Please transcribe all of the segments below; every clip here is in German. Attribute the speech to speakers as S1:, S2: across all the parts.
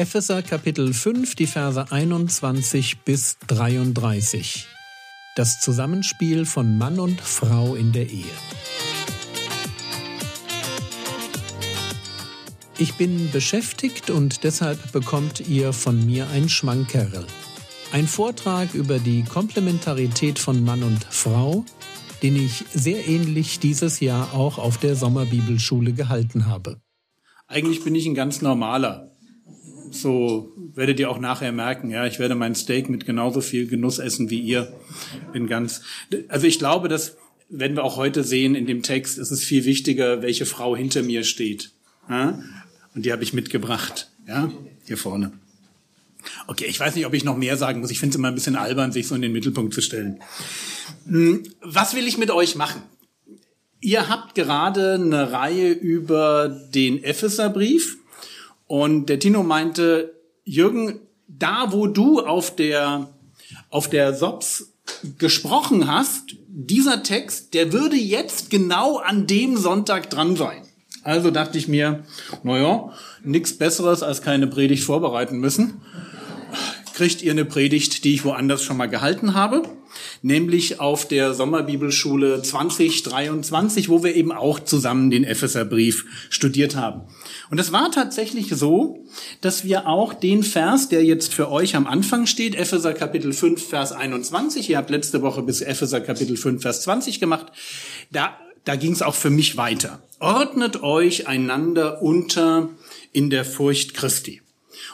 S1: Epheser Kapitel 5, die Verse 21 bis 33. Das Zusammenspiel von Mann und Frau in der Ehe. Ich bin beschäftigt und deshalb bekommt ihr von mir ein Schmankerl. Ein Vortrag über die Komplementarität von Mann und Frau, den ich sehr ähnlich dieses Jahr auch auf der Sommerbibelschule gehalten habe.
S2: Eigentlich bin ich ein ganz normaler. So werdet ihr auch nachher merken, ja, ich werde mein Steak mit genauso viel Genuss essen wie ihr. Bin ganz, also ich glaube, dass, werden wir auch heute sehen in dem Text, ist es viel wichtiger, welche Frau hinter mir steht. Ja? Und die habe ich mitgebracht, ja, hier vorne. Okay, ich weiß nicht, ob ich noch mehr sagen muss. Ich finde es immer ein bisschen albern, sich so in den Mittelpunkt zu stellen. Hm, was will ich mit euch machen? Ihr habt gerade eine Reihe über den Epheserbrief und der Tino meinte, Jürgen, da wo du auf der, auf der SOPS gesprochen hast, dieser Text, der würde jetzt genau an dem Sonntag dran sein. Also dachte ich mir, naja, nichts Besseres als keine Predigt vorbereiten müssen. Kriegt ihr eine Predigt, die ich woanders schon mal gehalten habe? Nämlich auf der Sommerbibelschule 2023, wo wir eben auch zusammen den Epheserbrief studiert haben. Und es war tatsächlich so, dass wir auch den Vers, der jetzt für euch am Anfang steht, Epheser Kapitel 5, Vers 21, ihr habt letzte Woche bis Epheser Kapitel 5, Vers 20 gemacht, da, da ging es auch für mich weiter. Ordnet euch einander unter in der Furcht Christi.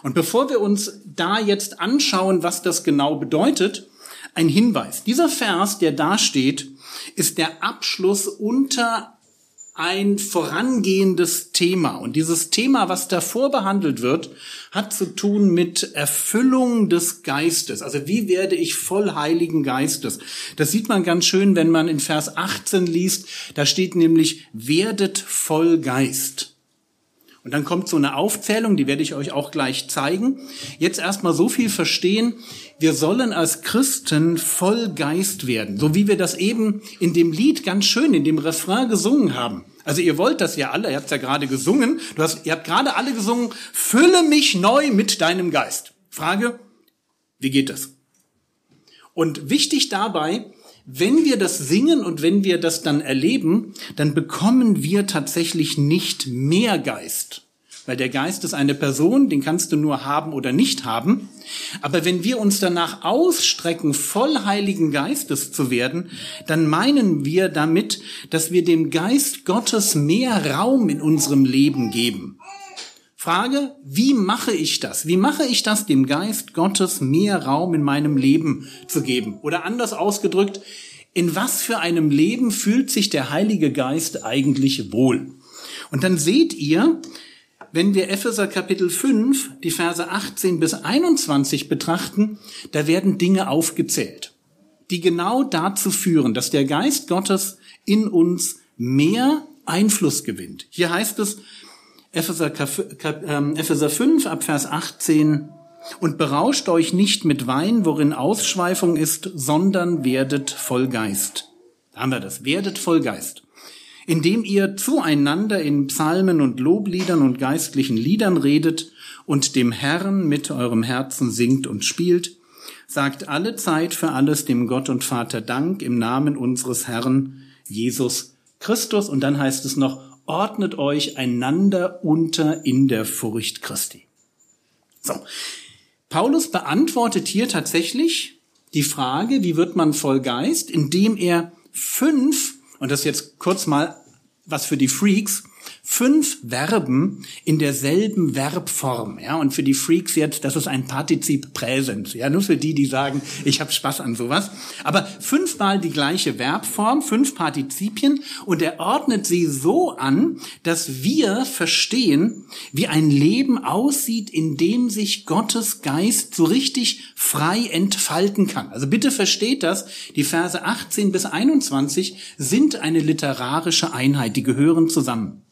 S2: Und bevor wir uns da jetzt anschauen, was das genau bedeutet, ein Hinweis. Dieser Vers, der da steht, ist der Abschluss unter ein vorangehendes Thema. Und dieses Thema, was davor behandelt wird, hat zu tun mit Erfüllung des Geistes. Also wie werde ich voll Heiligen Geistes? Das sieht man ganz schön, wenn man in Vers 18 liest. Da steht nämlich, werdet voll Geist. Und dann kommt so eine Aufzählung, die werde ich euch auch gleich zeigen. Jetzt erstmal so viel verstehen. Wir sollen als Christen voll Geist werden, so wie wir das eben in dem Lied ganz schön, in dem Refrain gesungen haben. Also ihr wollt das ja alle, ihr habt es ja gerade gesungen. Du hast, ihr habt gerade alle gesungen, fülle mich neu mit deinem Geist. Frage, wie geht das? Und wichtig dabei, wenn wir das singen und wenn wir das dann erleben, dann bekommen wir tatsächlich nicht mehr Geist. Weil der Geist ist eine Person, den kannst du nur haben oder nicht haben. Aber wenn wir uns danach ausstrecken, voll Heiligen Geistes zu werden, dann meinen wir damit, dass wir dem Geist Gottes mehr Raum in unserem Leben geben. Frage, wie mache ich das? Wie mache ich das, dem Geist Gottes mehr Raum in meinem Leben zu geben? Oder anders ausgedrückt, in was für einem Leben fühlt sich der Heilige Geist eigentlich wohl? Und dann seht ihr, wenn wir Epheser Kapitel 5, die Verse 18 bis 21 betrachten, da werden Dinge aufgezählt, die genau dazu führen, dass der Geist Gottes in uns mehr Einfluss gewinnt. Hier heißt es, Epheser, ähm, Epheser 5 ab Vers 18, und berauscht euch nicht mit Wein, worin Ausschweifung ist, sondern werdet voll Geist. Da haben wir das, werdet voll Geist. Indem ihr zueinander in Psalmen und Lobliedern und geistlichen Liedern redet und dem Herrn mit eurem Herzen singt und spielt, sagt alle Zeit für alles dem Gott und Vater Dank im Namen unseres Herrn Jesus Christus. Und dann heißt es noch, ordnet euch einander unter in der Furcht Christi. So. Paulus beantwortet hier tatsächlich die Frage, wie wird man voll Geist, indem er fünf, und das jetzt kurz mal was für die Freaks, fünf Verben in derselben Verbform. Ja, und für die Freaks jetzt, das ist ein Partizip Präsens. Ja, nur für die, die sagen, ich habe Spaß an sowas. Aber fünfmal die gleiche Verbform, fünf Partizipien und er ordnet sie so an, dass wir verstehen, wie ein Leben aussieht, in dem sich Gottes Geist so richtig frei entfalten kann. Also bitte versteht das, die Verse 18 bis 21 sind eine literarische Einheit, die gehören zusammen.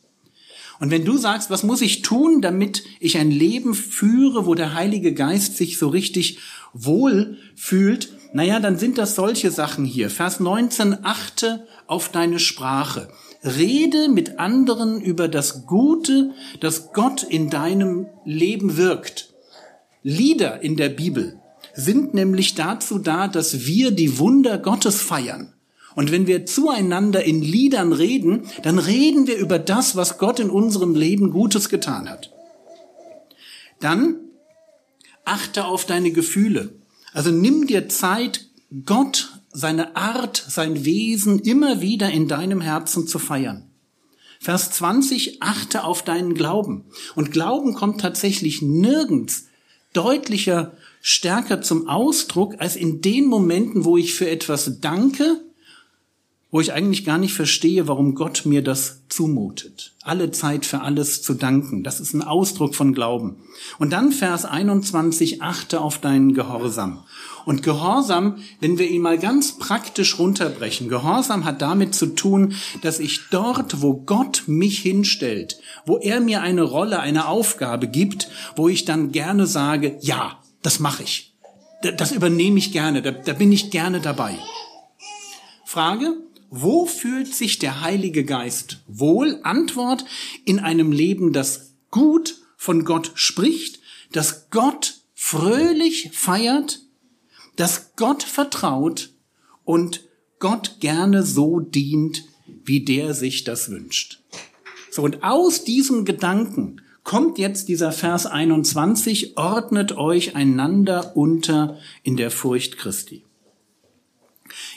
S2: Und wenn du sagst, was muss ich tun, damit ich ein Leben führe, wo der Heilige Geist sich so richtig wohl fühlt, naja, dann sind das solche Sachen hier. Vers 19, achte auf deine Sprache. Rede mit anderen über das Gute, das Gott in deinem Leben wirkt. Lieder in der Bibel sind nämlich dazu da, dass wir die Wunder Gottes feiern. Und wenn wir zueinander in Liedern reden, dann reden wir über das, was Gott in unserem Leben Gutes getan hat. Dann achte auf deine Gefühle. Also nimm dir Zeit, Gott, seine Art, sein Wesen immer wieder in deinem Herzen zu feiern. Vers 20, achte auf deinen Glauben. Und Glauben kommt tatsächlich nirgends deutlicher, stärker zum Ausdruck als in den Momenten, wo ich für etwas danke, wo ich eigentlich gar nicht verstehe, warum Gott mir das zumutet. Alle Zeit für alles zu danken. Das ist ein Ausdruck von Glauben. Und dann Vers 21, achte auf deinen Gehorsam. Und Gehorsam, wenn wir ihn mal ganz praktisch runterbrechen, Gehorsam hat damit zu tun, dass ich dort, wo Gott mich hinstellt, wo er mir eine Rolle, eine Aufgabe gibt, wo ich dann gerne sage, ja, das mache ich. Das übernehme ich gerne, da, bin ich gerne dabei. Frage, wo fühlt sich der Heilige Geist wohl? Antwort, in einem Leben, das gut von Gott spricht, das Gott fröhlich feiert, das Gott vertraut und Gott gerne so dient, wie der sich das wünscht. So, und aus diesem Gedanken kommt jetzt dieser Vers 21, ordnet euch einander unter in der Furcht Christi.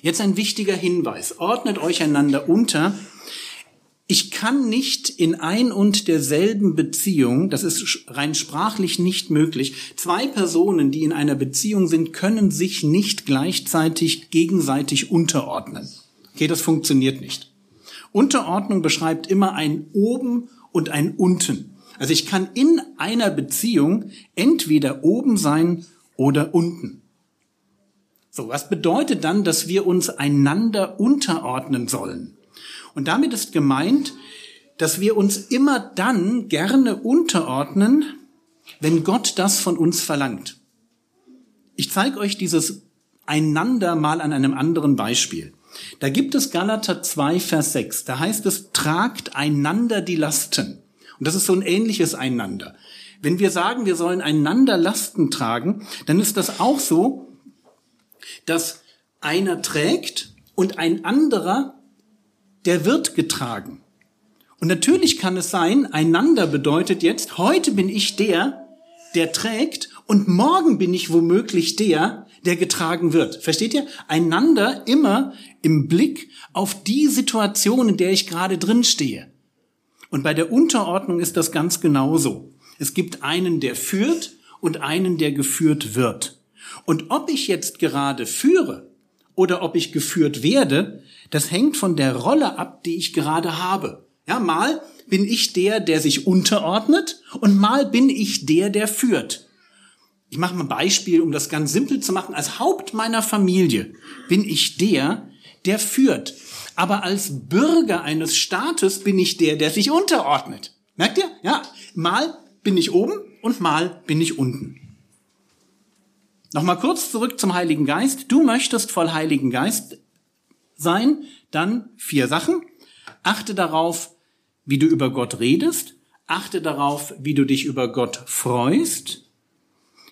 S2: Jetzt ein wichtiger Hinweis. Ordnet euch einander unter. Ich kann nicht in ein und derselben Beziehung, das ist rein sprachlich nicht möglich, zwei Personen, die in einer Beziehung sind, können sich nicht gleichzeitig gegenseitig unterordnen. Okay, das funktioniert nicht. Unterordnung beschreibt immer ein oben und ein unten. Also ich kann in einer Beziehung entweder oben sein oder unten. So, was bedeutet dann, dass wir uns einander unterordnen sollen? Und damit ist gemeint, dass wir uns immer dann gerne unterordnen, wenn Gott das von uns verlangt. Ich zeige euch dieses einander mal an einem anderen Beispiel. Da gibt es Galater 2, Vers 6. Da heißt es, tragt einander die Lasten. Und das ist so ein ähnliches einander. Wenn wir sagen, wir sollen einander Lasten tragen, dann ist das auch so, dass einer trägt und ein anderer, der wird getragen. Und natürlich kann es sein, einander bedeutet jetzt, heute bin ich der, der trägt und morgen bin ich womöglich der, der getragen wird. Versteht ihr? Einander immer im Blick auf die Situation, in der ich gerade drin stehe. Und bei der Unterordnung ist das ganz genauso. Es gibt einen, der führt und einen, der geführt wird. Und ob ich jetzt gerade führe oder ob ich geführt werde, das hängt von der Rolle ab, die ich gerade habe. Ja, mal bin ich der, der sich unterordnet und mal bin ich der, der führt. Ich mache mal ein Beispiel, um das ganz simpel zu machen. Als Haupt meiner Familie bin ich der, der führt. Aber als Bürger eines Staates bin ich der, der sich unterordnet. Merkt ihr? Ja, mal bin ich oben und mal bin ich unten. Nochmal kurz zurück zum Heiligen Geist. Du möchtest voll Heiligen Geist sein, dann vier Sachen. Achte darauf, wie du über Gott redest. Achte darauf, wie du dich über Gott freust,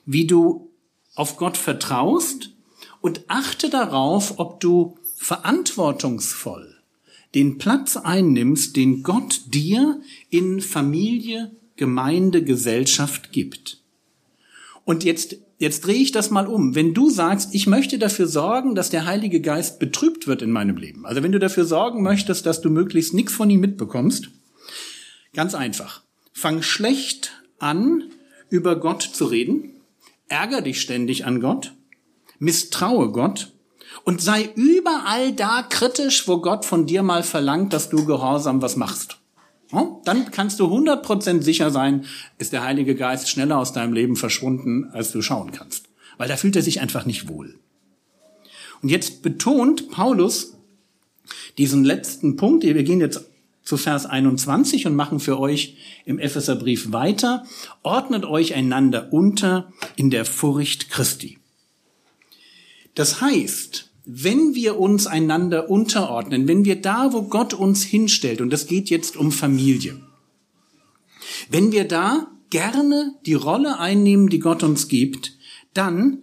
S2: wie du auf Gott vertraust und achte darauf, ob du verantwortungsvoll den Platz einnimmst, den Gott dir in Familie, Gemeinde, Gesellschaft gibt. Und jetzt jetzt drehe ich das mal um. Wenn du sagst, ich möchte dafür sorgen, dass der Heilige Geist betrübt wird in meinem Leben, also wenn du dafür sorgen möchtest, dass du möglichst nichts von ihm mitbekommst, ganz einfach. Fang schlecht an, über Gott zu reden, ärger dich ständig an Gott, misstraue Gott und sei überall da kritisch, wo Gott von dir mal verlangt, dass du gehorsam was machst. Dann kannst du 100% sicher sein, ist der Heilige Geist schneller aus deinem Leben verschwunden, als du schauen kannst. Weil da fühlt er sich einfach nicht wohl. Und jetzt betont Paulus diesen letzten Punkt. Wir gehen jetzt zu Vers 21 und machen für euch im Epheserbrief weiter. Ordnet euch einander unter in der Furcht Christi. Das heißt, wenn wir uns einander unterordnen, wenn wir da, wo Gott uns hinstellt, und das geht jetzt um Familie, wenn wir da gerne die Rolle einnehmen, die Gott uns gibt, dann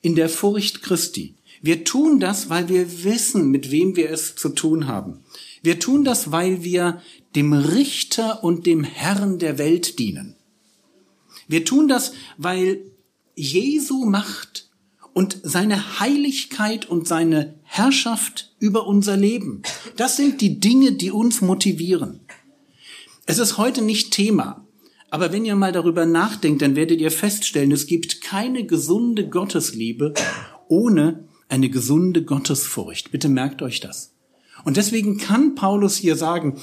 S2: in der Furcht Christi. Wir tun das, weil wir wissen, mit wem wir es zu tun haben. Wir tun das, weil wir dem Richter und dem Herrn der Welt dienen. Wir tun das, weil Jesu Macht und seine Heiligkeit und seine Herrschaft über unser Leben, das sind die Dinge, die uns motivieren. Es ist heute nicht Thema, aber wenn ihr mal darüber nachdenkt, dann werdet ihr feststellen, es gibt keine gesunde Gottesliebe ohne eine gesunde Gottesfurcht. Bitte merkt euch das. Und deswegen kann Paulus hier sagen,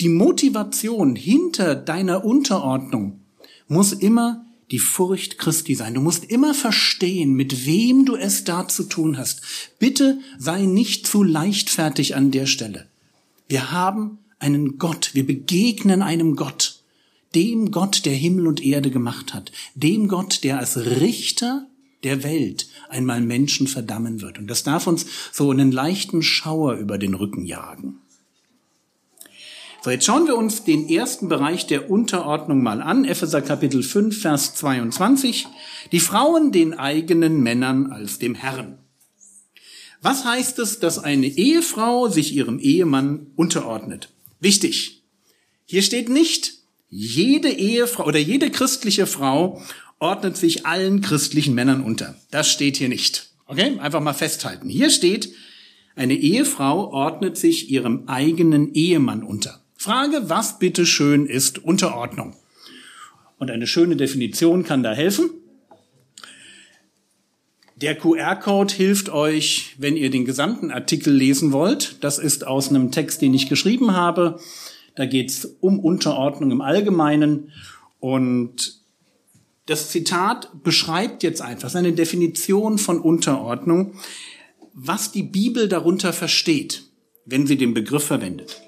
S2: die Motivation hinter deiner Unterordnung muss immer die Furcht Christi sein. Du musst immer verstehen, mit wem du es da zu tun hast. Bitte sei nicht zu leichtfertig an der Stelle. Wir haben einen Gott, wir begegnen einem Gott, dem Gott, der Himmel und Erde gemacht hat, dem Gott, der als Richter der Welt einmal Menschen verdammen wird. Und das darf uns so einen leichten Schauer über den Rücken jagen. So, jetzt schauen wir uns den ersten Bereich der Unterordnung mal an. Epheser Kapitel 5, Vers 22. Die Frauen den eigenen Männern als dem Herrn. Was heißt es, dass eine Ehefrau sich ihrem Ehemann unterordnet? Wichtig. Hier steht nicht, jede Ehefrau oder jede christliche Frau ordnet sich allen christlichen Männern unter. Das steht hier nicht. Okay? Einfach mal festhalten. Hier steht, eine Ehefrau ordnet sich ihrem eigenen Ehemann unter. Frage, was bitte schön ist Unterordnung? Und eine schöne Definition kann da helfen. Der QR-Code hilft euch, wenn ihr den gesamten Artikel lesen wollt. Das ist aus einem Text, den ich geschrieben habe. Da geht es um Unterordnung im Allgemeinen. Und das Zitat beschreibt jetzt einfach seine Definition von Unterordnung, was die Bibel darunter versteht, wenn sie den Begriff verwendet.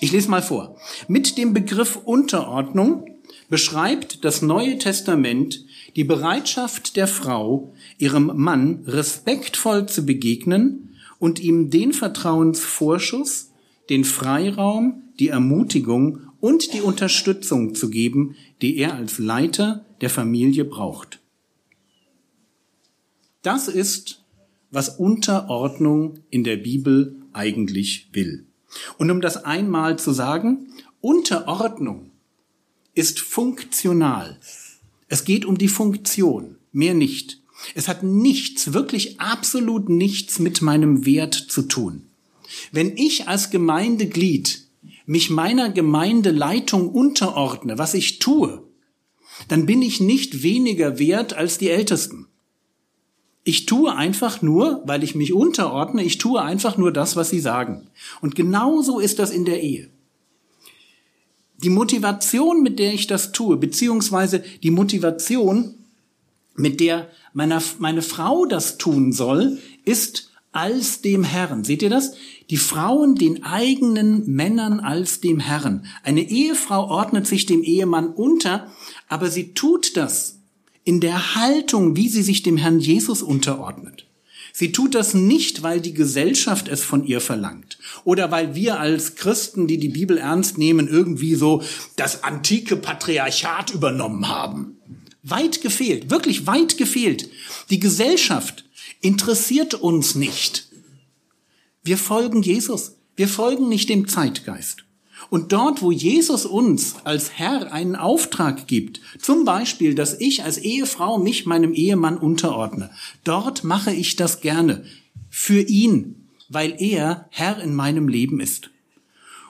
S2: Ich lese mal vor. Mit dem Begriff Unterordnung beschreibt das Neue Testament die Bereitschaft der Frau, ihrem Mann respektvoll zu begegnen und ihm den Vertrauensvorschuss, den Freiraum, die Ermutigung und die Unterstützung zu geben, die er als Leiter der Familie braucht. Das ist, was Unterordnung in der Bibel eigentlich will. Und um das einmal zu sagen, Unterordnung ist funktional. Es geht um die Funktion, mehr nicht. Es hat nichts, wirklich absolut nichts mit meinem Wert zu tun. Wenn ich als Gemeindeglied mich meiner Gemeindeleitung unterordne, was ich tue, dann bin ich nicht weniger wert als die Ältesten. Ich tue einfach nur, weil ich mich unterordne, ich tue einfach nur das, was sie sagen. Und genauso ist das in der Ehe. Die Motivation, mit der ich das tue, beziehungsweise die Motivation, mit der meine, meine Frau das tun soll, ist als dem Herrn. Seht ihr das? Die Frauen den eigenen Männern als dem Herrn. Eine Ehefrau ordnet sich dem Ehemann unter, aber sie tut das in der Haltung, wie sie sich dem Herrn Jesus unterordnet. Sie tut das nicht, weil die Gesellschaft es von ihr verlangt oder weil wir als Christen, die die Bibel ernst nehmen, irgendwie so das antike Patriarchat übernommen haben. Weit gefehlt, wirklich weit gefehlt. Die Gesellschaft interessiert uns nicht. Wir folgen Jesus. Wir folgen nicht dem Zeitgeist. Und dort, wo Jesus uns als Herr einen Auftrag gibt, zum Beispiel, dass ich als Ehefrau mich meinem Ehemann unterordne, dort mache ich das gerne für ihn, weil er Herr in meinem Leben ist.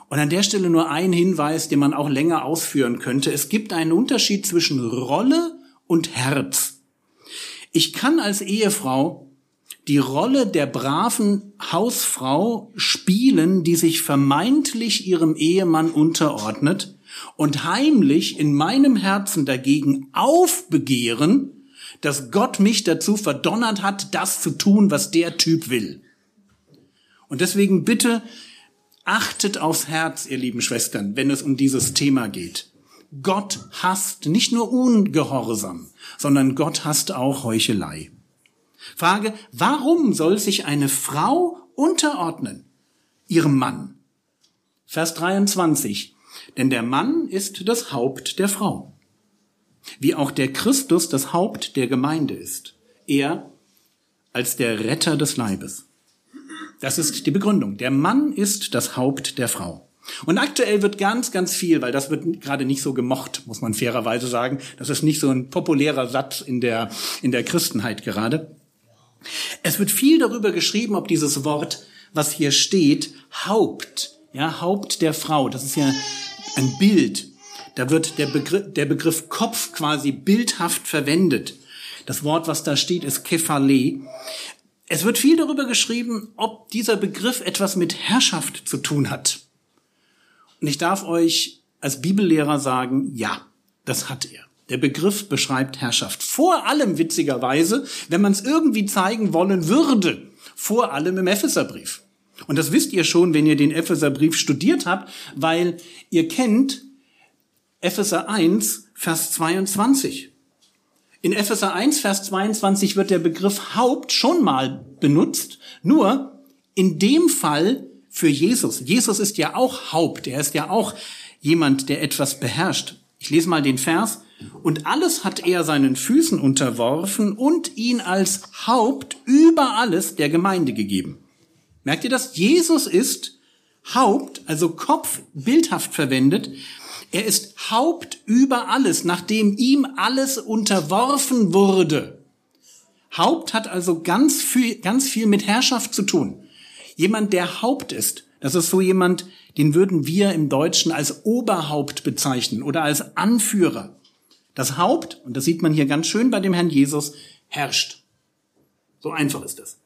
S2: Und an der Stelle nur ein Hinweis, den man auch länger ausführen könnte. Es gibt einen Unterschied zwischen Rolle und Herz. Ich kann als Ehefrau die Rolle der braven Hausfrau spielen, die sich vermeintlich ihrem Ehemann unterordnet und heimlich in meinem Herzen dagegen aufbegehren, dass Gott mich dazu verdonnert hat, das zu tun, was der Typ will. Und deswegen bitte achtet aufs Herz, ihr lieben Schwestern, wenn es um dieses Thema geht. Gott hasst nicht nur Ungehorsam, sondern Gott hasst auch Heuchelei. Frage, warum soll sich eine Frau unterordnen? Ihrem Mann. Vers 23. Denn der Mann ist das Haupt der Frau. wie auch der Christus das Haupt der Gemeinde ist. Er als der Retter des Leibes. Das ist die Begründung. Der Mann ist das Haupt der Frau. Und aktuell wird ganz, ganz viel, weil das wird gerade nicht so gemocht, muss man fairerweise sagen. Das ist nicht so ein populärer Satz in der, in der Christenheit gerade. Es wird viel darüber geschrieben, ob dieses Wort, was hier steht, Haupt, ja, Haupt der Frau, das ist ja ein Bild. Da wird der Begriff, der Begriff Kopf quasi bildhaft verwendet. Das Wort, was da steht, ist Kephale. Es wird viel darüber geschrieben, ob dieser Begriff etwas mit Herrschaft zu tun hat. Und ich darf euch als Bibellehrer sagen, ja, das hat er. Der Begriff beschreibt Herrschaft. Vor allem witzigerweise, wenn man es irgendwie zeigen wollen würde, vor allem im Epheserbrief. Und das wisst ihr schon, wenn ihr den Epheserbrief studiert habt, weil ihr kennt Epheser 1, Vers 22. In Epheser 1, Vers 22 wird der Begriff Haupt schon mal benutzt, nur in dem Fall für Jesus. Jesus ist ja auch Haupt, er ist ja auch jemand, der etwas beherrscht. Ich lese mal den Vers. Und alles hat er seinen Füßen unterworfen und ihn als Haupt über alles der Gemeinde gegeben. Merkt ihr das? Jesus ist Haupt, also Kopf, bildhaft verwendet. Er ist Haupt über alles, nachdem ihm alles unterworfen wurde. Haupt hat also ganz viel, ganz viel mit Herrschaft zu tun. Jemand, der Haupt ist, das ist so jemand, den würden wir im Deutschen als Oberhaupt bezeichnen oder als Anführer. Das Haupt, und das sieht man hier ganz schön bei dem Herrn Jesus, herrscht. So einfach ist es.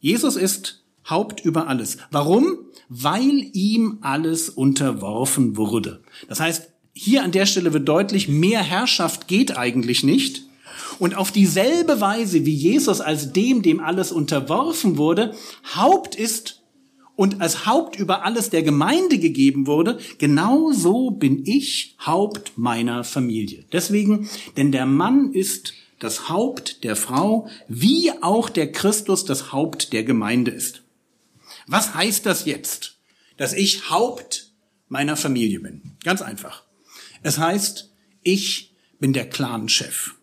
S2: Jesus ist Haupt über alles. Warum? Weil ihm alles unterworfen wurde. Das heißt, hier an der Stelle wird deutlich, mehr Herrschaft geht eigentlich nicht. Und auf dieselbe Weise, wie Jesus als dem, dem alles unterworfen wurde, Haupt ist und als Haupt über alles der Gemeinde gegeben wurde, genau so bin ich Haupt meiner Familie. Deswegen, denn der Mann ist das Haupt der Frau, wie auch der Christus das Haupt der Gemeinde ist. Was heißt das jetzt, dass ich Haupt meiner Familie bin? Ganz einfach. Es heißt, ich bin der Clanchef.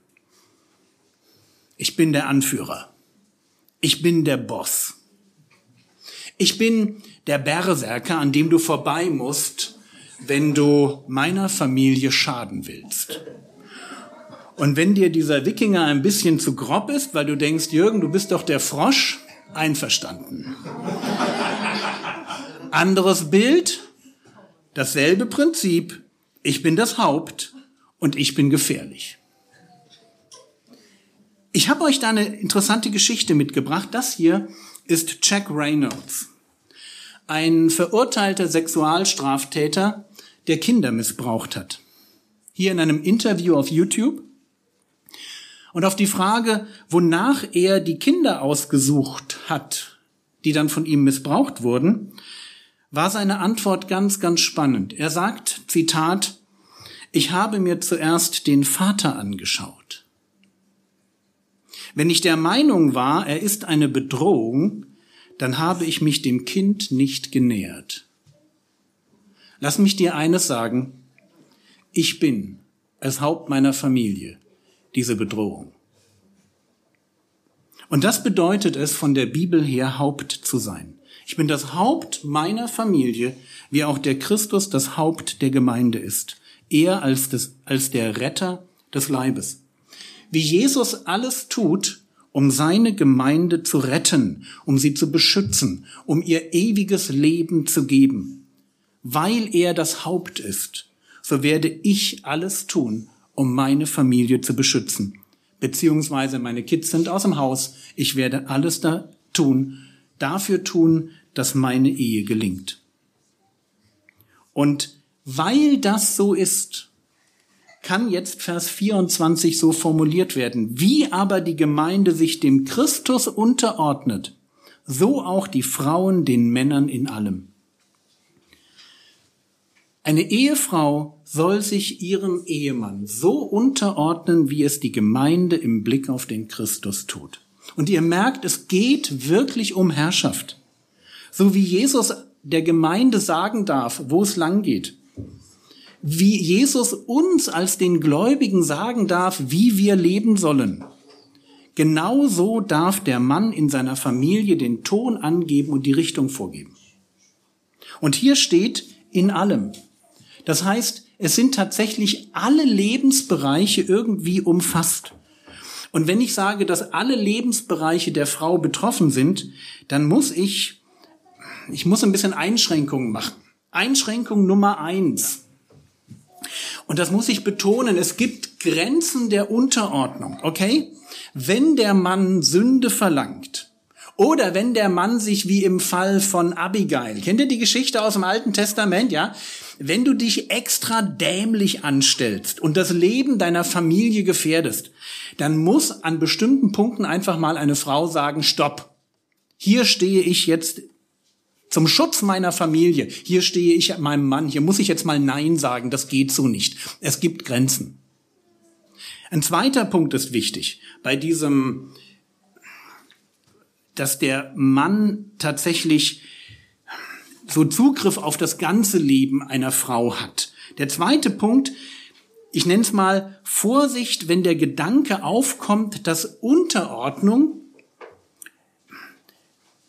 S2: Ich bin der Anführer. Ich bin der Boss. Ich bin der Berserker, an dem du vorbei musst, wenn du meiner Familie schaden willst. Und wenn dir dieser Wikinger ein bisschen zu grob ist, weil du denkst, Jürgen, du bist doch der Frosch, einverstanden. Anderes Bild, dasselbe Prinzip, ich bin das Haupt und ich bin gefährlich. Ich habe euch da eine interessante Geschichte mitgebracht. Das hier ist Jack Reynolds, ein verurteilter Sexualstraftäter, der Kinder missbraucht hat. Hier in einem Interview auf YouTube. Und auf die Frage, wonach er die Kinder ausgesucht hat, die dann von ihm missbraucht wurden, war seine Antwort ganz, ganz spannend. Er sagt, Zitat, ich habe mir zuerst den Vater angeschaut. Wenn ich der Meinung war, er ist eine Bedrohung, dann habe ich mich dem Kind nicht genähert. Lass mich dir eines sagen. Ich bin als Haupt meiner Familie diese Bedrohung. Und das bedeutet es, von der Bibel her Haupt zu sein. Ich bin das Haupt meiner Familie, wie auch der Christus das Haupt der Gemeinde ist. Er als, das, als der Retter des Leibes wie Jesus alles tut, um seine Gemeinde zu retten, um sie zu beschützen, um ihr ewiges Leben zu geben. Weil er das Haupt ist, so werde ich alles tun, um meine Familie zu beschützen. Beziehungsweise meine Kids sind aus dem Haus. Ich werde alles da tun, dafür tun, dass meine Ehe gelingt. Und weil das so ist, kann jetzt Vers 24 so formuliert werden. Wie aber die Gemeinde sich dem Christus unterordnet, so auch die Frauen den Männern in allem. Eine Ehefrau soll sich ihrem Ehemann so unterordnen, wie es die Gemeinde im Blick auf den Christus tut. Und ihr merkt, es geht wirklich um Herrschaft. So wie Jesus der Gemeinde sagen darf, wo es lang geht. Wie Jesus uns als den Gläubigen sagen darf, wie wir leben sollen. Genauso darf der Mann in seiner Familie den Ton angeben und die Richtung vorgeben. Und hier steht in allem. Das heißt, es sind tatsächlich alle Lebensbereiche irgendwie umfasst. Und wenn ich sage, dass alle Lebensbereiche der Frau betroffen sind, dann muss ich, ich muss ein bisschen Einschränkungen machen. Einschränkung Nummer eins. Und das muss ich betonen, es gibt Grenzen der Unterordnung, okay? Wenn der Mann Sünde verlangt, oder wenn der Mann sich wie im Fall von Abigail, kennt ihr die Geschichte aus dem Alten Testament, ja? Wenn du dich extra dämlich anstellst und das Leben deiner Familie gefährdest, dann muss an bestimmten Punkten einfach mal eine Frau sagen, stopp. Hier stehe ich jetzt zum Schutz meiner Familie. Hier stehe ich meinem Mann. Hier muss ich jetzt mal Nein sagen. Das geht so nicht. Es gibt Grenzen. Ein zweiter Punkt ist wichtig. Bei diesem, dass der Mann tatsächlich so Zugriff auf das ganze Leben einer Frau hat. Der zweite Punkt, ich nenne es mal Vorsicht, wenn der Gedanke aufkommt, dass Unterordnung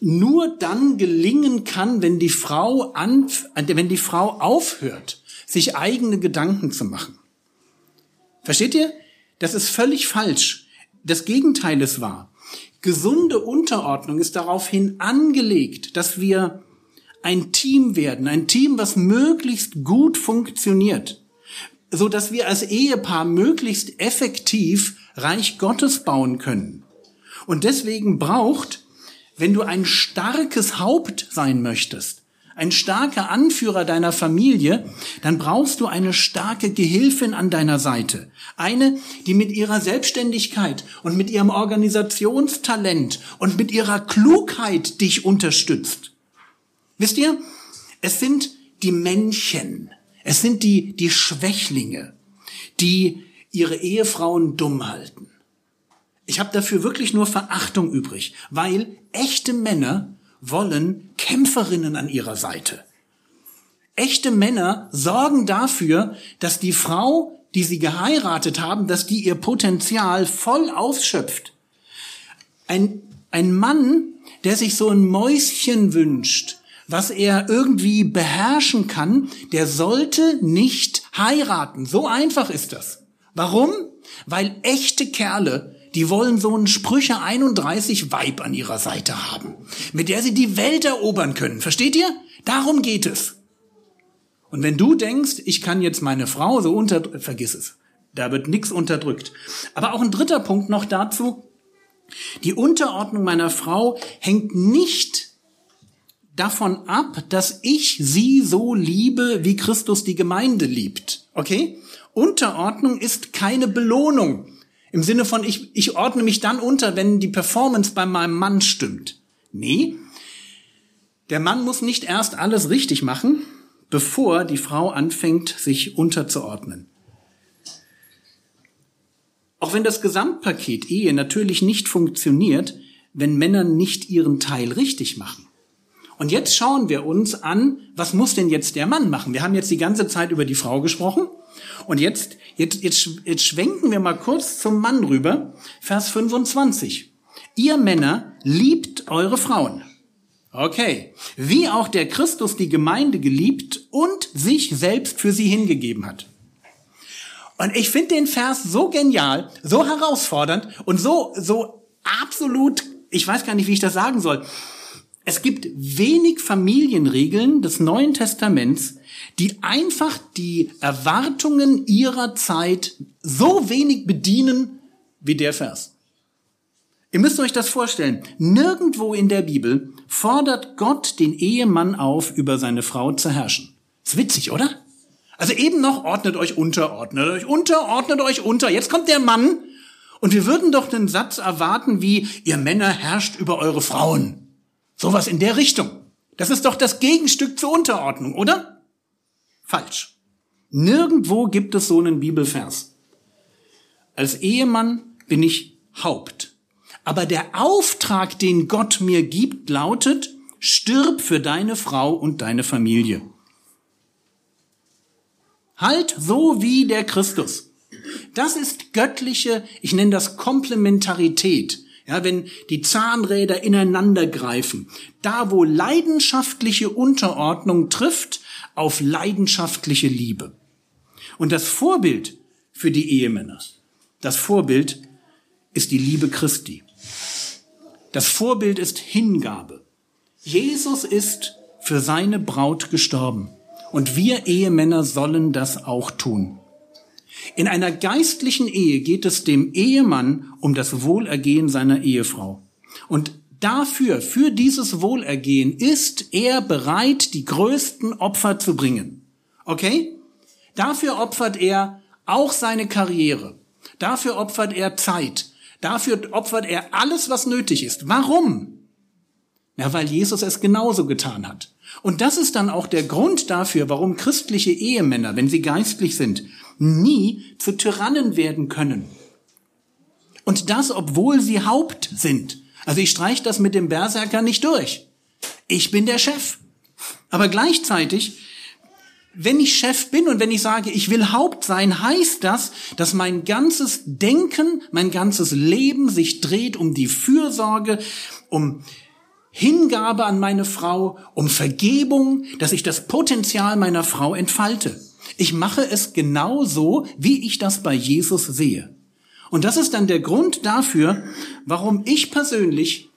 S2: nur dann gelingen kann, wenn die Frau an, wenn die Frau aufhört, sich eigene Gedanken zu machen. Versteht ihr? Das ist völlig falsch. Das Gegenteil ist wahr. Gesunde Unterordnung ist daraufhin angelegt, dass wir ein Team werden, ein Team, was möglichst gut funktioniert, so dass wir als Ehepaar möglichst effektiv Reich Gottes bauen können. Und deswegen braucht, wenn du ein starkes Haupt sein möchtest, ein starker Anführer deiner Familie, dann brauchst du eine starke Gehilfin an deiner Seite. Eine, die mit ihrer Selbstständigkeit und mit ihrem Organisationstalent und mit ihrer Klugheit dich unterstützt. Wisst ihr, es sind die Männchen, es sind die, die Schwächlinge, die ihre Ehefrauen dumm halten. Ich habe dafür wirklich nur Verachtung übrig, weil echte Männer wollen Kämpferinnen an ihrer Seite. Echte Männer sorgen dafür, dass die Frau, die sie geheiratet haben, dass die ihr Potenzial voll ausschöpft. Ein, ein Mann, der sich so ein Mäuschen wünscht, was er irgendwie beherrschen kann, der sollte nicht heiraten. So einfach ist das. Warum? Weil echte Kerle, die wollen so einen Sprüche 31 Weib an ihrer Seite haben, mit der sie die Welt erobern können. Versteht ihr? Darum geht es. Und wenn du denkst, ich kann jetzt meine Frau so unter, vergiss es. Da wird nichts unterdrückt. Aber auch ein dritter Punkt noch dazu. Die Unterordnung meiner Frau hängt nicht davon ab, dass ich sie so liebe, wie Christus die Gemeinde liebt. Okay? Unterordnung ist keine Belohnung. Im Sinne von, ich, ich ordne mich dann unter, wenn die Performance bei meinem Mann stimmt. Nee. Der Mann muss nicht erst alles richtig machen, bevor die Frau anfängt, sich unterzuordnen. Auch wenn das Gesamtpaket Ehe natürlich nicht funktioniert, wenn Männer nicht ihren Teil richtig machen. Und jetzt schauen wir uns an, was muss denn jetzt der Mann machen? Wir haben jetzt die ganze Zeit über die Frau gesprochen. Und jetzt, jetzt, jetzt, jetzt schwenken wir mal kurz zum Mann rüber. Vers 25. Ihr Männer liebt eure Frauen. Okay. Wie auch der Christus die Gemeinde geliebt und sich selbst für sie hingegeben hat. Und ich finde den Vers so genial, so herausfordernd und so, so absolut, ich weiß gar nicht, wie ich das sagen soll. Es gibt wenig Familienregeln des Neuen Testaments, die einfach die Erwartungen ihrer Zeit so wenig bedienen wie der Vers. Ihr müsst euch das vorstellen. Nirgendwo in der Bibel fordert Gott den Ehemann auf, über seine Frau zu herrschen. Ist witzig, oder? Also eben noch ordnet euch unter, ordnet euch unter, ordnet euch unter. Jetzt kommt der Mann und wir würden doch den Satz erwarten wie, ihr Männer herrscht über eure Frauen. Sowas in der Richtung. Das ist doch das Gegenstück zur Unterordnung, oder? Falsch. Nirgendwo gibt es so einen Bibelvers. Als Ehemann bin ich Haupt. Aber der Auftrag, den Gott mir gibt, lautet, stirb für deine Frau und deine Familie. Halt so wie der Christus. Das ist göttliche, ich nenne das Komplementarität. Ja, wenn die Zahnräder ineinander greifen, da wo leidenschaftliche Unterordnung trifft auf leidenschaftliche Liebe. Und das Vorbild für die Ehemänner, das Vorbild ist die Liebe Christi. Das Vorbild ist Hingabe. Jesus ist für seine Braut gestorben. Und wir Ehemänner sollen das auch tun. In einer geistlichen Ehe geht es dem Ehemann um das Wohlergehen seiner Ehefrau. Und dafür, für dieses Wohlergehen ist er bereit, die größten Opfer zu bringen. Okay? Dafür opfert er auch seine Karriere. Dafür opfert er Zeit. Dafür opfert er alles, was nötig ist. Warum? Ja, weil Jesus es genauso getan hat. Und das ist dann auch der Grund dafür, warum christliche Ehemänner, wenn sie geistlich sind, nie zu Tyrannen werden können. Und das, obwohl sie Haupt sind. Also ich streiche das mit dem Berserker nicht durch. Ich bin der Chef. Aber gleichzeitig, wenn ich Chef bin und wenn ich sage, ich will Haupt sein, heißt das, dass mein ganzes Denken, mein ganzes Leben sich dreht um die Fürsorge, um Hingabe an meine Frau, um Vergebung, dass ich das Potenzial meiner Frau entfalte. Ich mache es genau so, wie ich das bei Jesus sehe. Und das ist dann der Grund dafür, warum ich persönlich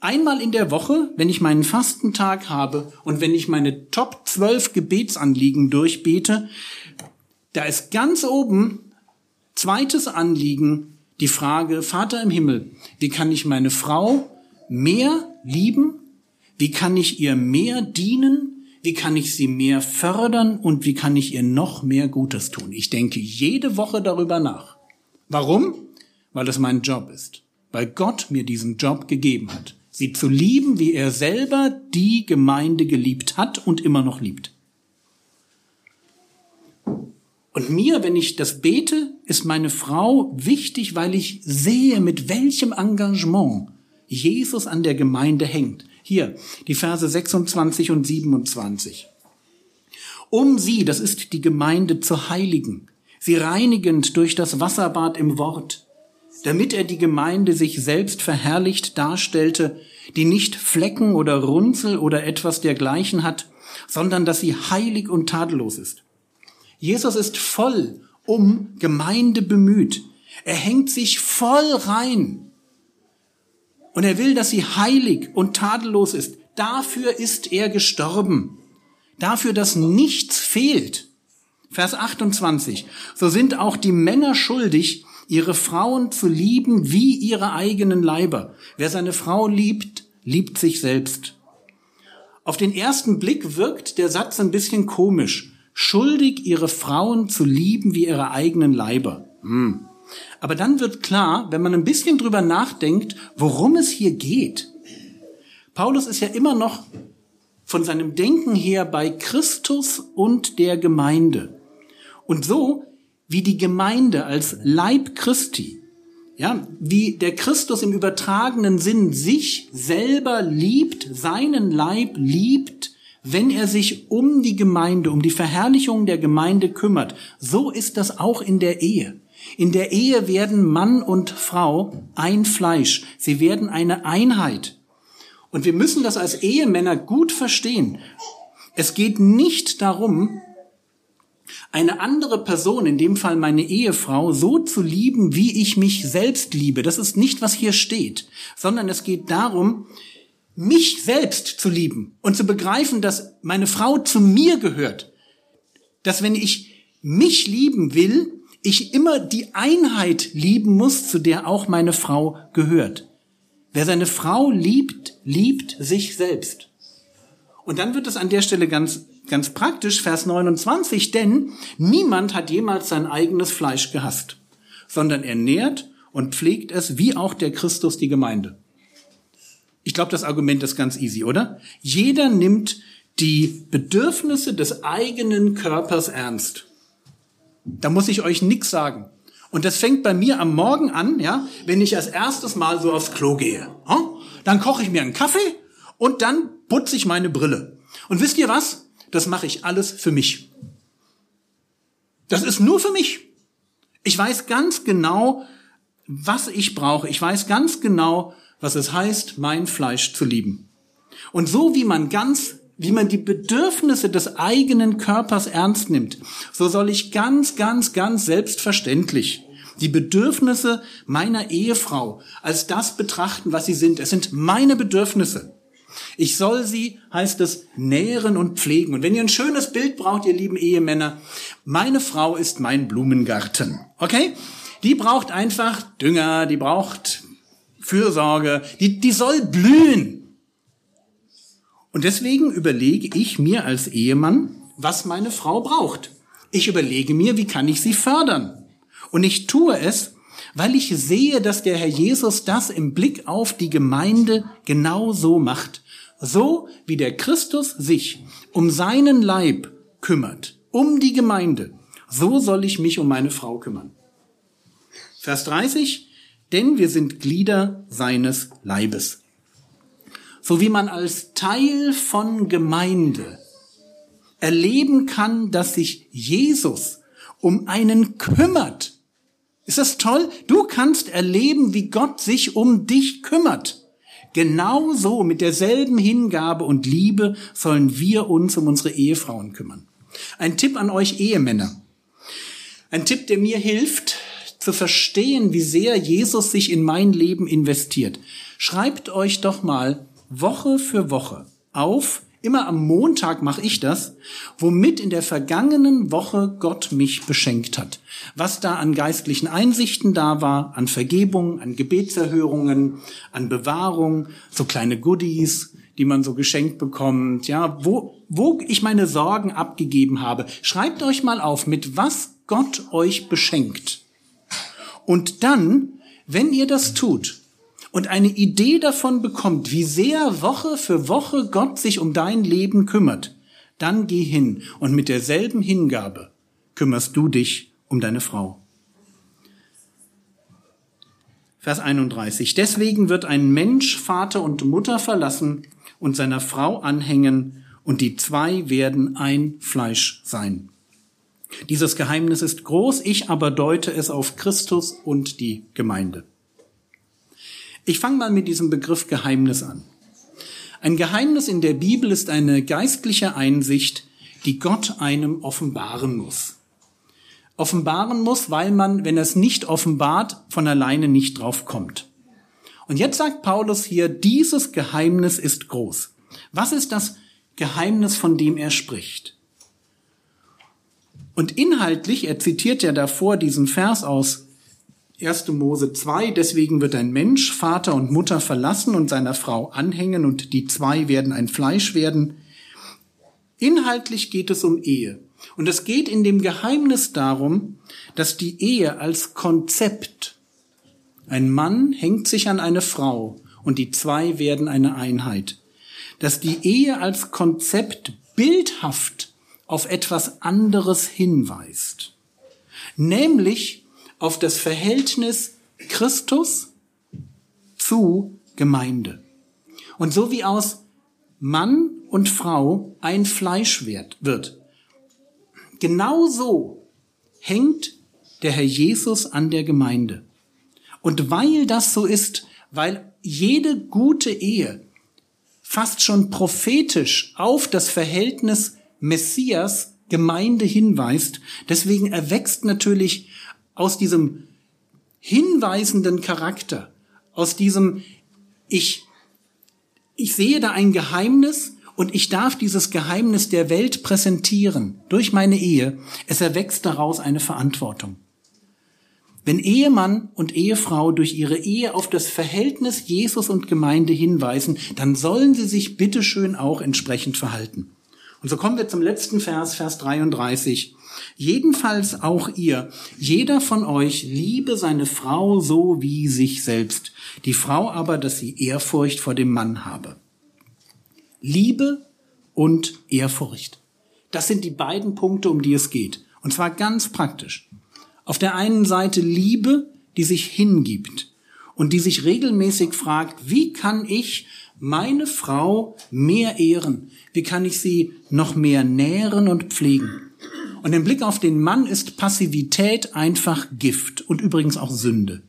S2: einmal in der Woche, wenn ich meinen Fastentag habe und wenn ich meine Top 12 Gebetsanliegen durchbete, da ist ganz oben zweites Anliegen die Frage, Vater im Himmel, wie kann ich meine Frau mehr lieben? Wie kann ich ihr mehr dienen? Wie kann ich sie mehr fördern? Und wie kann ich ihr noch mehr Gutes tun? Ich denke jede Woche darüber nach. Warum? Weil es mein Job ist. Weil Gott mir diesen Job gegeben hat. Sie zu lieben, wie er selber die Gemeinde geliebt hat und immer noch liebt. Und mir, wenn ich das bete, ist meine Frau wichtig, weil ich sehe, mit welchem Engagement Jesus an der Gemeinde hängt. Hier, die Verse 26 und 27. Um sie, das ist die Gemeinde, zu heiligen, sie reinigend durch das Wasserbad im Wort, damit er die Gemeinde sich selbst verherrlicht darstellte, die nicht Flecken oder Runzel oder etwas dergleichen hat, sondern dass sie heilig und tadellos ist. Jesus ist voll um Gemeinde bemüht. Er hängt sich voll rein und er will, dass sie heilig und tadellos ist. Dafür ist er gestorben. Dafür, dass nichts fehlt. Vers 28. So sind auch die Männer schuldig, ihre Frauen zu lieben wie ihre eigenen Leiber. Wer seine Frau liebt, liebt sich selbst. Auf den ersten Blick wirkt der Satz ein bisschen komisch. Schuldig, ihre Frauen zu lieben wie ihre eigenen Leiber. Hm. Aber dann wird klar, wenn man ein bisschen drüber nachdenkt, worum es hier geht. Paulus ist ja immer noch von seinem Denken her bei Christus und der Gemeinde. Und so wie die Gemeinde als Leib Christi, ja, wie der Christus im übertragenen Sinn sich selber liebt, seinen Leib liebt, wenn er sich um die Gemeinde, um die Verherrlichung der Gemeinde kümmert, so ist das auch in der Ehe. In der Ehe werden Mann und Frau ein Fleisch. Sie werden eine Einheit. Und wir müssen das als Ehemänner gut verstehen. Es geht nicht darum, eine andere Person, in dem Fall meine Ehefrau, so zu lieben, wie ich mich selbst liebe. Das ist nicht, was hier steht, sondern es geht darum, mich selbst zu lieben und zu begreifen, dass meine Frau zu mir gehört. Dass wenn ich mich lieben will, ich immer die Einheit lieben muss, zu der auch meine Frau gehört. Wer seine Frau liebt, liebt sich selbst. Und dann wird es an der Stelle ganz, ganz praktisch, Vers 29, denn niemand hat jemals sein eigenes Fleisch gehasst, sondern er nährt und pflegt es, wie auch der Christus die Gemeinde. Ich glaube, das Argument ist ganz easy, oder? Jeder nimmt die Bedürfnisse des eigenen Körpers ernst. Da muss ich euch nix sagen. Und das fängt bei mir am Morgen an, ja, wenn ich als erstes Mal so aufs Klo gehe. Dann koche ich mir einen Kaffee und dann putze ich meine Brille. Und wisst ihr was? Das mache ich alles für mich. Das ist nur für mich. Ich weiß ganz genau, was ich brauche. Ich weiß ganz genau, was es heißt, mein Fleisch zu lieben. Und so wie man ganz, wie man die Bedürfnisse des eigenen Körpers ernst nimmt, so soll ich ganz, ganz, ganz selbstverständlich die Bedürfnisse meiner Ehefrau als das betrachten, was sie sind. Es sind meine Bedürfnisse. Ich soll sie, heißt es, nähren und pflegen. Und wenn ihr ein schönes Bild braucht, ihr lieben Ehemänner, meine Frau ist mein Blumengarten. Okay? Die braucht einfach Dünger, die braucht Fürsorge, die, die soll blühen. Und deswegen überlege ich mir als Ehemann, was meine Frau braucht. Ich überlege mir, wie kann ich sie fördern. Und ich tue es, weil ich sehe, dass der Herr Jesus das im Blick auf die Gemeinde genau so macht. So wie der Christus sich um seinen Leib kümmert, um die Gemeinde, so soll ich mich um meine Frau kümmern. Vers 30, denn wir sind Glieder seines Leibes. So wie man als Teil von Gemeinde erleben kann, dass sich Jesus um einen kümmert, ist das toll? Du kannst erleben, wie Gott sich um dich kümmert. Genauso mit derselben Hingabe und Liebe sollen wir uns um unsere Ehefrauen kümmern. Ein Tipp an euch Ehemänner. Ein Tipp, der mir hilft, zu verstehen, wie sehr Jesus sich in mein Leben investiert. Schreibt euch doch mal Woche für Woche auf, Immer am Montag mache ich das, womit in der vergangenen Woche Gott mich beschenkt hat. Was da an geistlichen Einsichten da war, an Vergebung, an Gebetserhörungen, an Bewahrung, so kleine Goodies, die man so geschenkt bekommt, ja, wo, wo ich meine Sorgen abgegeben habe. Schreibt euch mal auf, mit was Gott euch beschenkt. Und dann, wenn ihr das tut, und eine Idee davon bekommt, wie sehr Woche für Woche Gott sich um dein Leben kümmert, dann geh hin und mit derselben Hingabe kümmerst du dich um deine Frau. Vers 31. Deswegen wird ein Mensch Vater und Mutter verlassen und seiner Frau anhängen und die zwei werden ein Fleisch sein. Dieses Geheimnis ist groß, ich aber deute es auf Christus und die Gemeinde. Ich fange mal mit diesem Begriff Geheimnis an. Ein Geheimnis in der Bibel ist eine geistliche Einsicht, die Gott einem offenbaren muss. Offenbaren muss, weil man, wenn er es nicht offenbart, von alleine nicht drauf kommt. Und jetzt sagt Paulus hier, dieses Geheimnis ist groß. Was ist das Geheimnis, von dem er spricht? Und inhaltlich, er zitiert ja davor diesen Vers aus 1. Mose 2, deswegen wird ein Mensch Vater und Mutter verlassen und seiner Frau anhängen und die zwei werden ein Fleisch werden. Inhaltlich geht es um Ehe. Und es geht in dem Geheimnis darum, dass die Ehe als Konzept, ein Mann hängt sich an eine Frau und die zwei werden eine Einheit, dass die Ehe als Konzept bildhaft auf etwas anderes hinweist, nämlich auf das Verhältnis Christus zu Gemeinde. Und so wie aus Mann und Frau ein Fleisch wird, genauso hängt der Herr Jesus an der Gemeinde. Und weil das so ist, weil jede gute Ehe fast schon prophetisch auf das Verhältnis Messias Gemeinde hinweist, deswegen erwächst natürlich aus diesem hinweisenden Charakter, aus diesem ich, ich sehe da ein Geheimnis und ich darf dieses Geheimnis der Welt präsentieren durch meine Ehe. Es erwächst daraus eine Verantwortung. Wenn Ehemann und Ehefrau durch ihre Ehe auf das Verhältnis Jesus und Gemeinde hinweisen, dann sollen sie sich bitteschön auch entsprechend verhalten. Und so kommen wir zum letzten Vers, Vers 33. Jedenfalls auch ihr, jeder von euch liebe seine Frau so wie sich selbst, die Frau aber, dass sie Ehrfurcht vor dem Mann habe. Liebe und Ehrfurcht. Das sind die beiden Punkte, um die es geht. Und zwar ganz praktisch. Auf der einen Seite Liebe, die sich hingibt und die sich regelmäßig fragt, wie kann ich meine Frau mehr ehren? Wie kann ich sie noch mehr nähren und pflegen? Und im Blick auf den Mann ist Passivität einfach Gift und übrigens auch Sünde.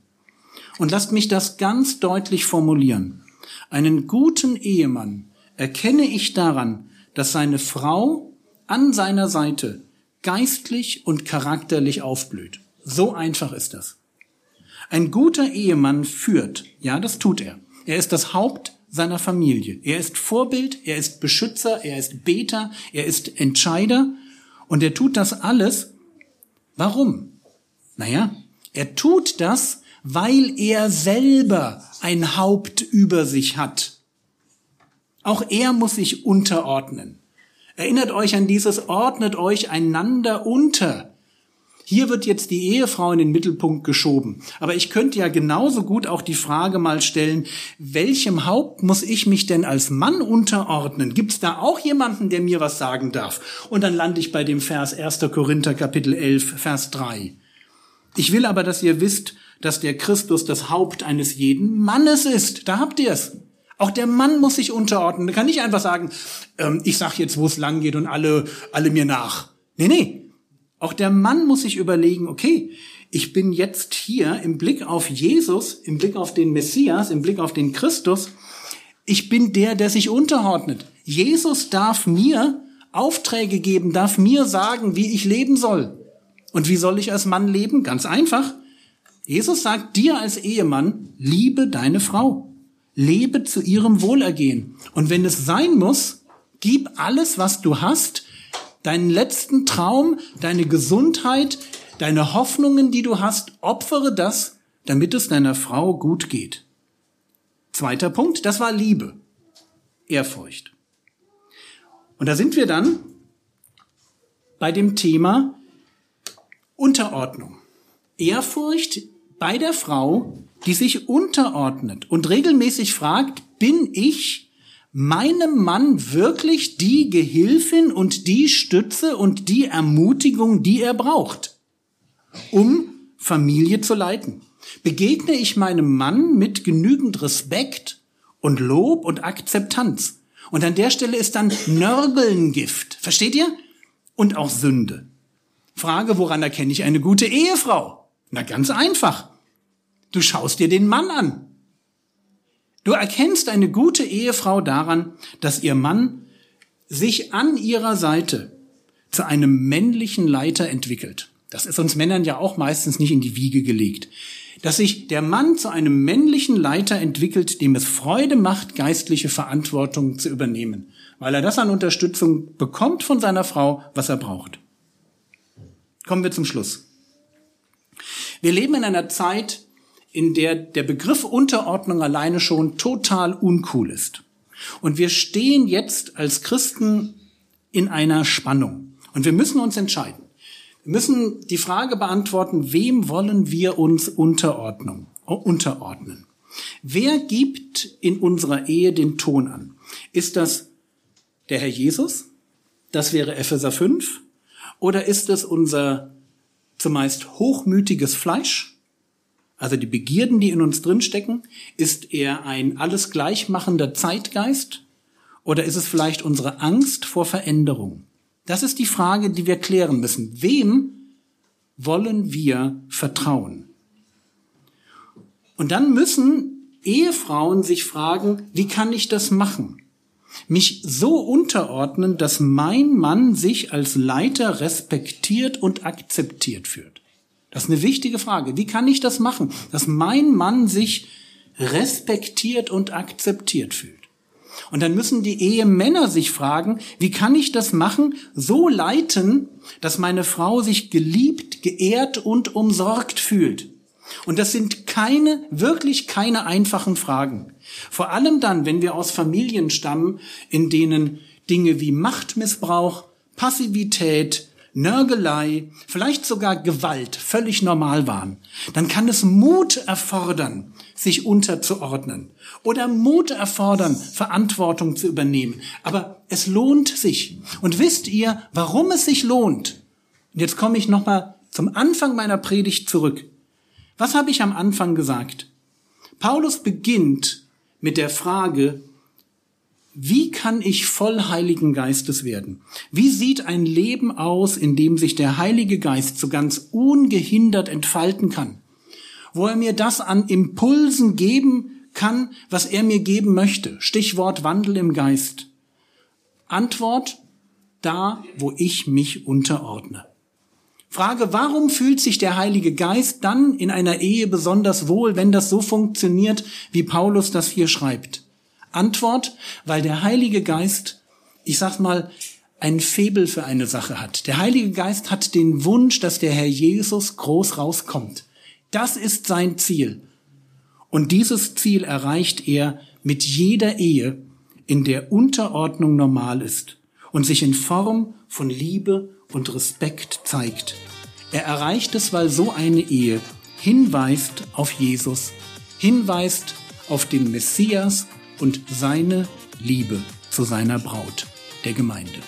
S2: Und lasst mich das ganz deutlich formulieren. Einen guten Ehemann erkenne ich daran, dass seine Frau an seiner Seite geistlich und charakterlich aufblüht. So einfach ist das. Ein guter Ehemann führt, ja, das tut er. Er ist das Haupt seiner Familie. Er ist Vorbild, er ist Beschützer, er ist Beter, er ist Entscheider und er tut das alles. Warum? Naja, er tut das, weil er selber ein Haupt über sich hat. Auch er muss sich unterordnen. Erinnert euch an dieses, ordnet euch einander unter. Hier wird jetzt die Ehefrau in den Mittelpunkt geschoben. Aber ich könnte ja genauso gut auch die Frage mal stellen, welchem Haupt muss ich mich denn als Mann unterordnen? Gibt es da auch jemanden, der mir was sagen darf? Und dann lande ich bei dem Vers 1. Korinther Kapitel 11, Vers 3. Ich will aber, dass ihr wisst, dass der Christus das Haupt eines jeden Mannes ist. Da habt ihr es. Auch der Mann muss sich unterordnen. Da kann nicht einfach sagen, ähm, ich sag jetzt, wo es lang geht und alle, alle mir nach. Nee, nee. Auch der Mann muss sich überlegen, okay, ich bin jetzt hier im Blick auf Jesus, im Blick auf den Messias, im Blick auf den Christus. Ich bin der, der sich unterordnet. Jesus darf mir Aufträge geben, darf mir sagen, wie ich leben soll. Und wie soll ich als Mann leben? Ganz einfach. Jesus sagt dir als Ehemann, liebe deine Frau. Lebe zu ihrem Wohlergehen. Und wenn es sein muss, gib alles, was du hast, deinen letzten Traum, deine Gesundheit, deine Hoffnungen, die du hast, opfere das, damit es deiner Frau gut geht. Zweiter Punkt, das war Liebe, Ehrfurcht. Und da sind wir dann bei dem Thema Unterordnung. Ehrfurcht bei der Frau, die sich unterordnet und regelmäßig fragt, bin ich meinem Mann wirklich die Gehilfin und die Stütze und die Ermutigung, die er braucht, um Familie zu leiten? Begegne ich meinem Mann mit genügend Respekt und Lob und Akzeptanz? Und an der Stelle ist dann Nörgeln Gift. Versteht ihr? Und auch Sünde. Frage, woran erkenne ich eine gute Ehefrau? Na ganz einfach. Du schaust dir den Mann an. Du erkennst eine gute Ehefrau daran, dass ihr Mann sich an ihrer Seite zu einem männlichen Leiter entwickelt. Das ist uns Männern ja auch meistens nicht in die Wiege gelegt. Dass sich der Mann zu einem männlichen Leiter entwickelt, dem es Freude macht, geistliche Verantwortung zu übernehmen, weil er das an Unterstützung bekommt von seiner Frau, was er braucht. Kommen wir zum Schluss. Wir leben in einer Zeit, in der der Begriff Unterordnung alleine schon total uncool ist. Und wir stehen jetzt als Christen in einer Spannung. Und wir müssen uns entscheiden. Wir müssen die Frage beantworten, wem wollen wir uns Unterordnung, unterordnen? Wer gibt in unserer Ehe den Ton an? Ist das der Herr Jesus? Das wäre Epheser 5. Oder ist es unser zumeist hochmütiges Fleisch? Also die Begierden, die in uns drinstecken, ist er ein alles gleichmachender Zeitgeist oder ist es vielleicht unsere Angst vor Veränderung? Das ist die Frage, die wir klären müssen. Wem wollen wir vertrauen? Und dann müssen Ehefrauen sich fragen, wie kann ich das machen? Mich so unterordnen, dass mein Mann sich als Leiter respektiert und akzeptiert fühlt. Das ist eine wichtige Frage. Wie kann ich das machen, dass mein Mann sich respektiert und akzeptiert fühlt? Und dann müssen die Ehemänner sich fragen, wie kann ich das machen, so leiten, dass meine Frau sich geliebt, geehrt und umsorgt fühlt? Und das sind keine, wirklich keine einfachen Fragen. Vor allem dann, wenn wir aus Familien stammen, in denen Dinge wie Machtmissbrauch, Passivität, Nörgelei, vielleicht sogar Gewalt völlig normal waren, dann kann es Mut erfordern, sich unterzuordnen oder Mut erfordern, Verantwortung zu übernehmen. Aber es lohnt sich. Und wisst ihr, warum es sich lohnt? Und jetzt komme ich nochmal zum Anfang meiner Predigt zurück. Was habe ich am Anfang gesagt? Paulus beginnt mit der Frage, wie kann ich voll Heiligen Geistes werden? Wie sieht ein Leben aus, in dem sich der Heilige Geist so ganz ungehindert entfalten kann? Wo er mir das an Impulsen geben kann, was er mir geben möchte. Stichwort Wandel im Geist. Antwort, da, wo ich mich unterordne. Frage, warum fühlt sich der Heilige Geist dann in einer Ehe besonders wohl, wenn das so funktioniert, wie Paulus das hier schreibt? Antwort, weil der Heilige Geist, ich sag mal, ein Febel für eine Sache hat. Der Heilige Geist hat den Wunsch, dass der Herr Jesus groß rauskommt. Das ist sein Ziel. Und dieses Ziel erreicht er mit jeder Ehe, in der Unterordnung normal ist und sich in Form von Liebe und Respekt zeigt. Er erreicht es, weil so eine Ehe hinweist auf Jesus, hinweist auf den Messias und seine Liebe zu seiner Braut, der Gemeinde.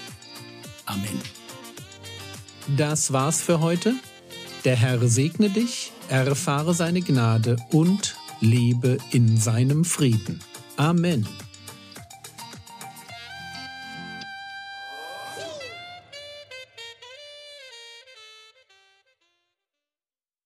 S2: Amen.
S1: Das war's für heute. Der Herr segne dich, erfahre seine Gnade und lebe in seinem Frieden. Amen.